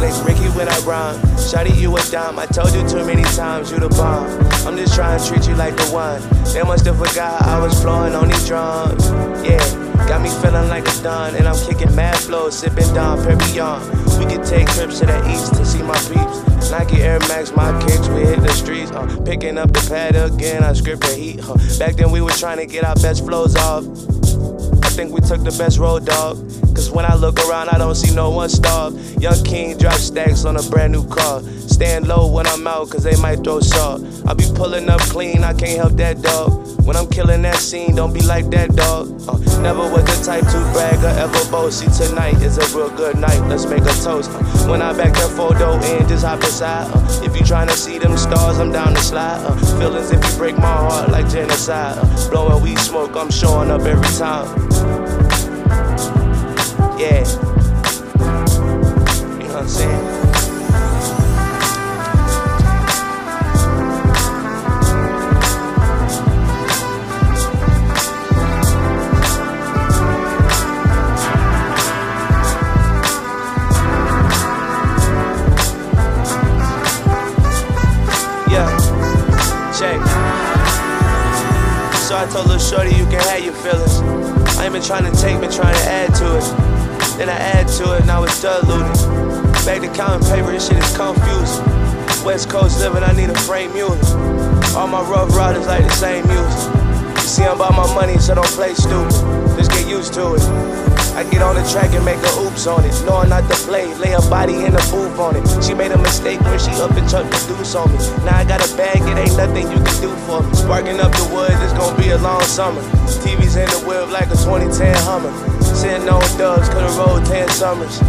Ricky when I rhyme. Shotty, you a dime. I told you too many times, you the bomb. I'm just trying to treat you like the one. They must have forgot I was flowing on these drums. Yeah, got me feeling like a don. And I'm kicking mad flows, sipping Dom Perignon. We can take trips to the east to see my peeps. Nike Air Max, my kicks, we hit the streets. Uh, picking up the pad again, I script the heat. Uh, back then we were trying to get our best flows off. Think we took the best road, dog. Cause when I look around, I don't see no one starve. Young King drop stacks on a brand new car. Stand low when I'm out, cause they might throw salt. I be pulling up clean, I can't help that dog. When I'm killing that scene, don't be like that dog. Uh, never was the type to brag or ever boast. See, tonight is a real good night, let's make a toast. Uh, when I back that photo in, just hop inside. Uh, if you tryna see them stars, I'm down to slide. Uh, feelings if you break my heart like genocide. Uh, blowing weed smoke, I'm showing up every time. Yeah. You know what I'm saying? So I told Lil Shorty you can have your feelings. I ain't been trying to take, been trying to add to it. Then I add to it, now it's diluted. Back to counting paper, this shit is confusing. West Coast living, I need a frame music. All my rough riders like the same music. You see, I'm about my money, so don't play stupid. Just get used to it. I get on the track and make a oops on it. Knowing not to play, lay a body in the booth on it. She made a mistake when she up and chucked the deuce on me. Now I got a bag, it ain't nothing you can do for me. Sparking up the wood, a long summer. TV's in the whip like a 2010 Hummer. Sitting on dubs, could've rolled 10 summers.